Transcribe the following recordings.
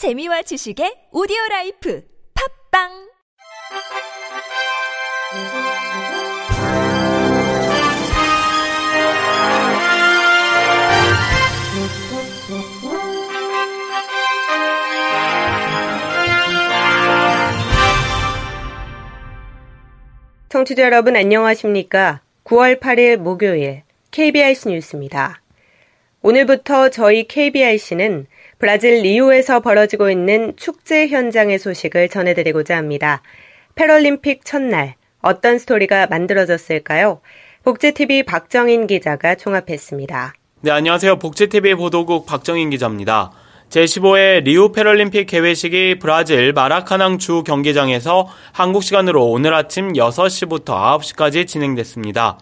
재미와 지식의 오디오 라이프 팝빵 청취자 여러분 안녕하십니까? 9월 8일 목요일 KBIC 뉴스입니다. 오늘부터 저희 KBIC는 브라질 리우에서 벌어지고 있는 축제 현장의 소식을 전해드리고자 합니다. 패럴림픽 첫날 어떤 스토리가 만들어졌을까요? 복제TV 박정인 기자가 종합했습니다. 네, 안녕하세요. 복제TV 보도국 박정인 기자입니다. 제15회 리우 패럴림픽 개회식이 브라질 마라카낭 주 경기장에서 한국 시간으로 오늘 아침 6시부터 9시까지 진행됐습니다.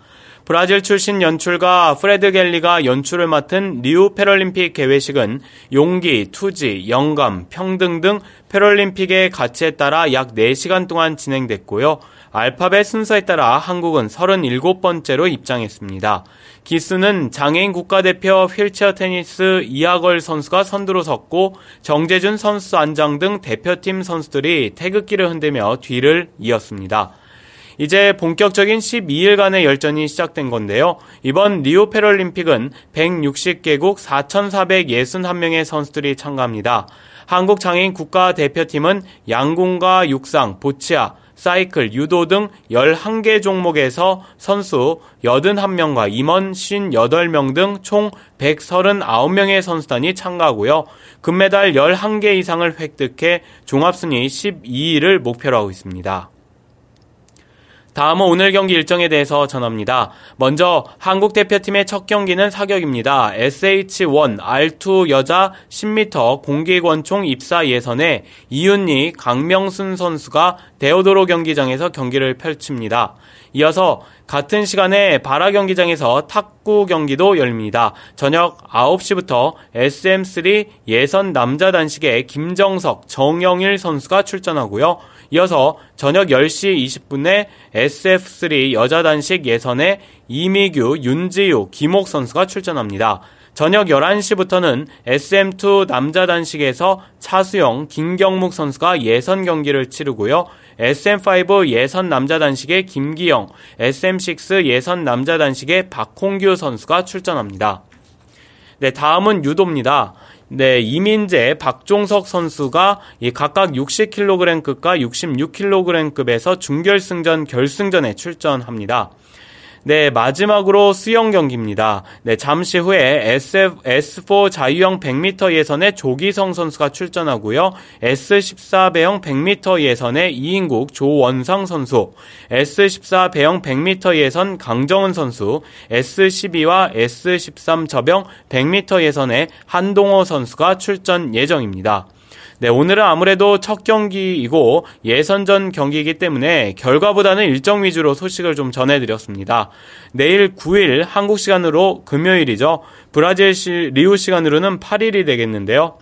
브라질 출신 연출가 프레드 갤리가 연출을 맡은 리우 패럴림픽 개회식은 용기, 투지, 영감, 평등 등 패럴림픽의 가치에 따라 약 4시간 동안 진행됐고요. 알파벳 순서에 따라 한국은 37번째로 입장했습니다. 기수는 장애인 국가대표 휠체어 테니스 이하걸 선수가 선두로 섰고 정재준 선수 안장 등 대표팀 선수들이 태극기를 흔들며 뒤를 이었습니다. 이제 본격적인 12일간의 열전이 시작된 건데요. 이번 리오 패럴림픽은 160개국 4,461명의 선수들이 참가합니다. 한국 장애인 국가 대표팀은 양궁과 육상, 보치아, 사이클, 유도 등 11개 종목에서 선수 81명과 임원 58명 등 총 139명의 선수단이 참가하고요. 금메달 11개 이상을 획득해 종합순위 12위를 목표로 하고 있습니다. 다음은 오늘 경기 일정에 대해서 전합니다. 먼저 한국 대표팀의 첫 경기는 사격입니다. SH1 R2 여자 10m 공기권총 입사 예선에 이윤리 강명순 선수가 데오도로 경기장에서 경기를 펼칩니다. 이어서 같은 시간에 바라 경기장에서 탁구 경기도 열립니다. 저녁 9시부터 SM3 예선 남자 단식에 김정석, 정영일 선수가 출전하고요. 이어서 저녁 10시 20분에 SF3 여자 단식 예선에 이미규, 윤지유, 김옥 선수가 출전합니다. 저녁 11시부터는 SM2 남자 단식에서 차수영, 김경묵 선수가 예선 경기를 치르고요. SM5 예선 남자 단식에 김기영, SM6 예선 남자 단식에 박홍규 선수가 출전합니다. 네, 다음은 유도입니다. 네, 이민재, 박종석 선수가 각각 60kg급과 66kg급에서 준결승전, 결승전에 출전합니다. 네, 마지막으로 수영 경기입니다. 네, 잠시 후에 SF, S4 자유형 100m 예선에 조기성 선수가 출전하고요. S14 배영 100m 예선에 이인국, 조원상 선수, S14 배영 100m 예선 강정은 선수, S12와 S13 저병 100m 예선에 한동호 선수가 출전 예정입니다. 네, 오늘은 아무래도 첫 경기이고 예선전 경기이기 때문에 결과보다는 일정 위주로 소식을 좀 전해드렸습니다. 내일 9일 한국 시간으로 금요일이죠. 브라질 시, 리우 시간으로는 8일이 되겠는데요.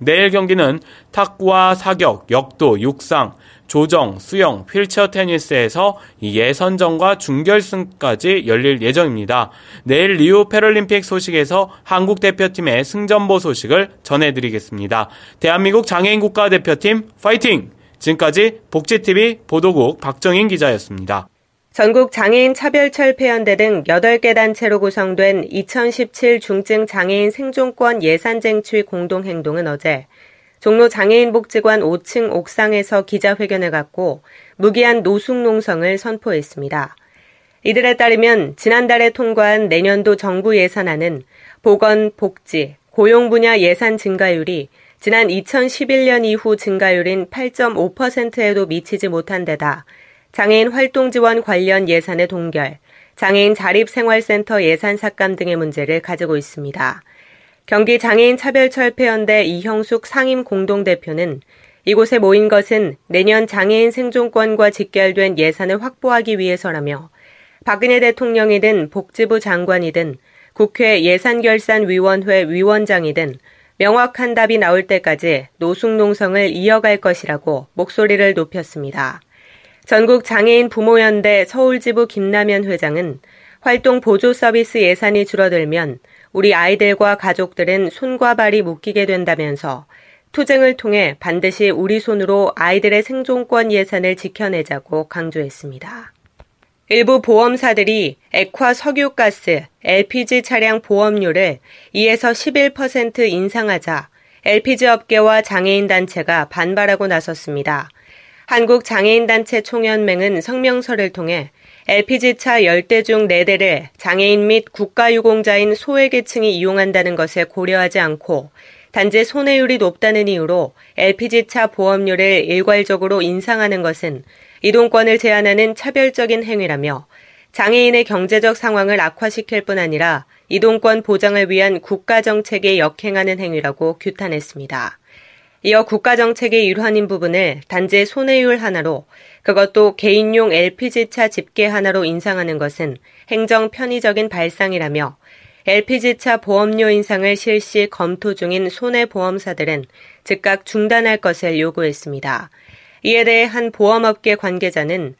내일 경기는 탁구와 사격, 역도, 육상, 조정, 수영, 휠체어 테니스에서 예선전과 준결승까지 열릴 예정입니다. 내일 리우 패럴림픽 소식에서 한국 대표팀의 승전보 소식을 전해드리겠습니다. 대한민국 장애인 국가대표팀 파이팅! 지금까지 복지TV 보도국 박정인 기자였습니다. 전국 장애인 차별철폐연대 등 8개 단체로 구성된 2017 중증 장애인 생존권 예산 쟁취 공동행동은 어제 종로 장애인복지관 5층 옥상에서 기자회견을 갖고 무기한 노숙 농성을 선포했습니다. 이들에 따르면 지난달에 통과한 내년도 정부 예산안은 보건, 복지, 고용 분야 예산 증가율이 지난 2011년 이후 증가율인 8.5%에도 미치지 못한 데다 장애인 활동 지원 관련 예산의 동결, 장애인 자립생활센터 예산 삭감 등의 문제를 가지고 있습니다. 경기 장애인 차별철폐연대 이형숙 상임 공동대표는 이곳에 모인 것은 내년 장애인 생존권과 직결된 예산을 확보하기 위해서라며 박근혜 대통령이든 복지부 장관이든 국회 예산결산위원회 위원장이든 명확한 답이 나올 때까지 노숙농성을 이어갈 것이라고 목소리를 높였습니다. 전국 장애인 부모연대 서울지부 김남현 회장은 활동 보조 서비스 예산이 줄어들면 우리 아이들과 가족들은 손과 발이 묶이게 된다면서 투쟁을 통해 반드시 우리 손으로 아이들의 생존권 예산을 지켜내자고 강조했습니다. 일부 보험사들이 액화 석유가스, LPG 차량 보험료를 2에서 11% 인상하자 LPG 업계와 장애인 단체가 반발하고 나섰습니다. 한국장애인단체 총연맹은 성명서를 통해 LPG차 10대 중 4대를 장애인 및 국가유공자인 소외계층이 이용한다는 것을 고려하지 않고 단지 손해율이 높다는 이유로 LPG차 보험료를 일괄적으로 인상하는 것은 이동권을 제한하는 차별적인 행위라며 장애인의 경제적 상황을 악화시킬 뿐 아니라 이동권 보장을 위한 국가 정책에 역행하는 행위라고 규탄했습니다. 이어 국가정책의 일환인 부분을 단지 손해율 하나로 그것도 개인용 LPG차 집계 하나로 인상하는 것은 행정 편의적인 발상이라며 LPG차 보험료 인상을 실시 검토 중인 손해보험사들은 즉각 중단할 것을 요구했습니다. 이에 대해 한 보험업계 관계자는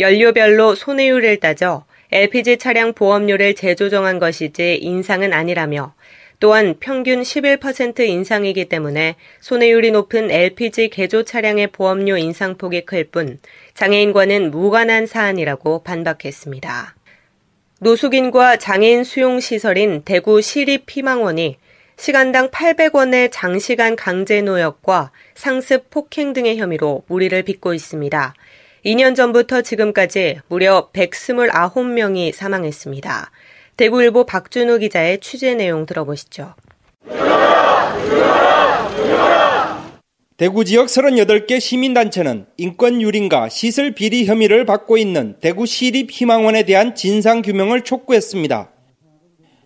연료별로 손해율을 따져 LPG 차량 보험료를 재조정한 것이지 인상은 아니라며 또한 평균 11% 인상이기 때문에 손해율이 높은 LPG 개조 차량의 보험료 인상폭이 클 뿐 장애인과는 무관한 사안이라고 반박했습니다. 노숙인과 장애인 수용 시설인 대구 시립희망원이 시간당 800원의 장시간 강제 노역과 상습 폭행 등의 혐의로 무리를 빚고 있습니다. 2년 전부터 지금까지 무려 129명이 사망했습니다. 대구일보 박준우 기자의 취재 내용 들어보시죠. 대구 지역 38개 시민단체는 인권 유린과 시설 비리 혐의를 받고 있는 대구 시립 희망원에 대한 진상 규명을 촉구했습니다.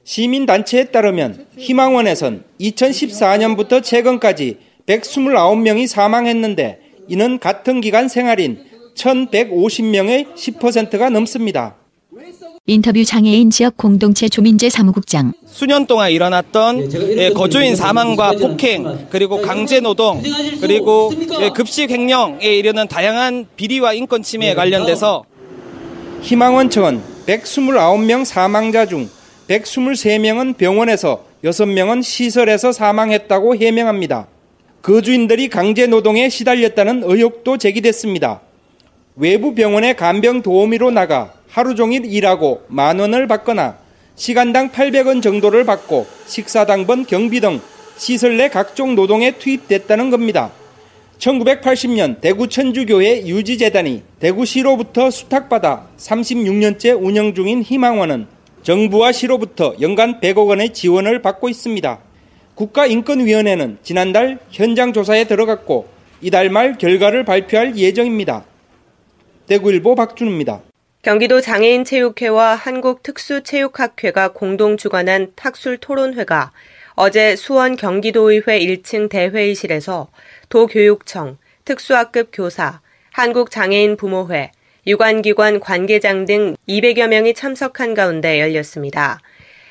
시민단체에 따르면 희망원에선 2014년부터 최근까지 129명이 사망했는데 이는 같은 기간 생활인 1150명의 10%가 넘습니다. 인터뷰 장애인 지역 공동체 조민재 사무국장. 수년 동안 일어났던 예, 거주인 사망과 폭행 그리고 강제 노동 그리고 예, 급식 횡령에 이르는 다양한 비리와 인권 침해에 관련돼서 희망원 청은 129명 사망자 중 123명은 병원에서 6명은 시설에서 사망했다고 해명합니다. 거주인들이 강제 노동에 시달렸다는 의혹도 제기됐습니다. 외부 병원에 간병 도우미로 나가 하루 종일 일하고 만 원을 받거나 시간당 800원 정도를 받고 식사당번 경비 등 시설 내 각종 노동에 투입됐다는 겁니다. 1980년 대구 천주교회 유지재단이 대구시로부터 수탁받아 36년째 운영 중인 희망원은 정부와 시로부터 연간 100억 원의 지원을 받고 있습니다. 국가인권위원회는 지난달 현장 조사에 들어갔고 이달 말 결과를 발표할 예정입니다. 대구일보 박준우입니다. 경기도 장애인체육회와 한국특수체육학회가 공동 주관한 탁술 토론회가 어제 수원 경기도의회 1층 대회의실에서 도교육청, 특수학급 교사, 한국장애인 부모회, 유관기관 관계장 등 200여 명이 참석한 가운데 열렸습니다.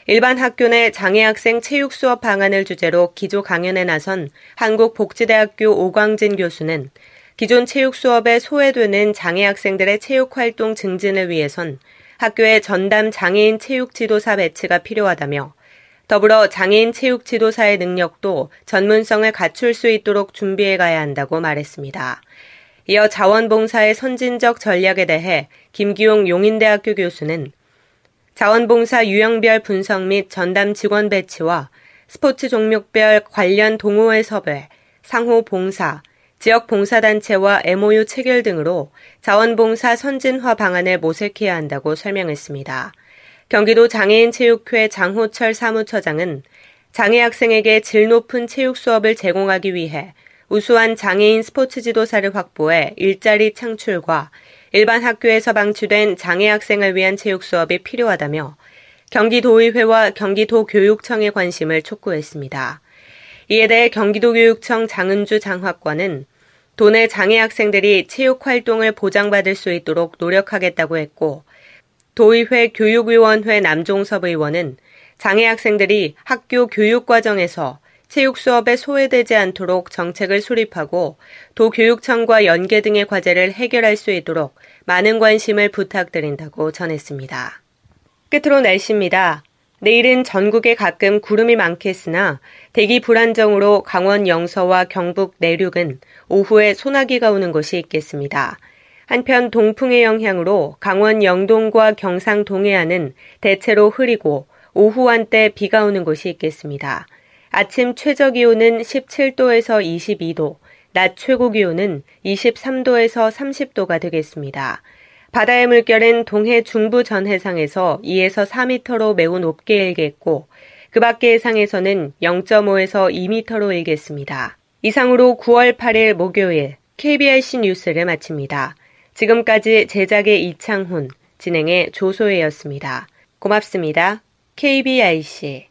일반 학교 내 장애학생 체육 수업 방안을 주제로 기조 강연에 나선 한국복지대학교 오광진 교수는 기존 체육 수업에 소외되는 장애 학생들의 체육 활동 증진을 위해선 학교에 전담 장애인 체육 지도사 배치가 필요하다며 더불어 장애인 체육 지도사의 능력도 전문성을 갖출 수 있도록 준비해 가야 한다고 말했습니다. 이어 자원봉사의 선진적 전략에 대해 김기용 용인대학교 교수는 자원봉사 유형별 분석 및 전담 직원 배치와 스포츠 종목별 관련 동호회 섭외, 상호 봉사, 지역 봉사단체와 MOU 체결 등으로 자원봉사 선진화 방안을 모색해야 한다고 설명했습니다. 경기도 장애인체육회 장호철 사무처장은 장애 학생에게 질 높은 체육 수업을 제공하기 위해 우수한 장애인 스포츠 지도사를 확보해 일자리 창출과 일반 학교에서 방치된 장애 학생을 위한 체육 수업이 필요하다며 경기도의회와 경기도 교육청의 관심을 촉구했습니다. 이에 대해 경기도교육청 장은주 장학관은 도내 장애 학생들이 체육 활동을 보장받을 수 있도록 노력하겠다고 했고 도의회 교육위원회 남종섭 의원은 장애 학생들이 학교 교육 과정에서 체육 수업에 소외되지 않도록 정책을 수립하고 도교육청과 연계 등의 과제를 해결할 수 있도록 많은 관심을 부탁드린다고 전했습니다. 끝으로 날씨입니다. 내일은 전국에 가끔 구름이 많겠으나 대기 불안정으로 강원 영서와 경북 내륙은 오후에 소나기가 오는 곳이 있겠습니다. 한편 동풍의 영향으로 강원 영동과 경상 동해안은 대체로 흐리고 오후 한때 비가 오는 곳이 있겠습니다. 아침 최저 기온은 17도에서 22도, 낮 최고 기온은 23도에서 30도가 되겠습니다. 바다의 물결은 동해 중부 전 해상에서 2에서 4m로 매우 높게 일겠고 그 밖의 해상에서는 0.5에서 2m로 일겠습니다. 이상으로 9월 8일 목요일 KBRC 뉴스를 마칩니다. 지금까지 제작의 이창훈, 진행의 조소혜였습니다. 고맙습니다. KBIC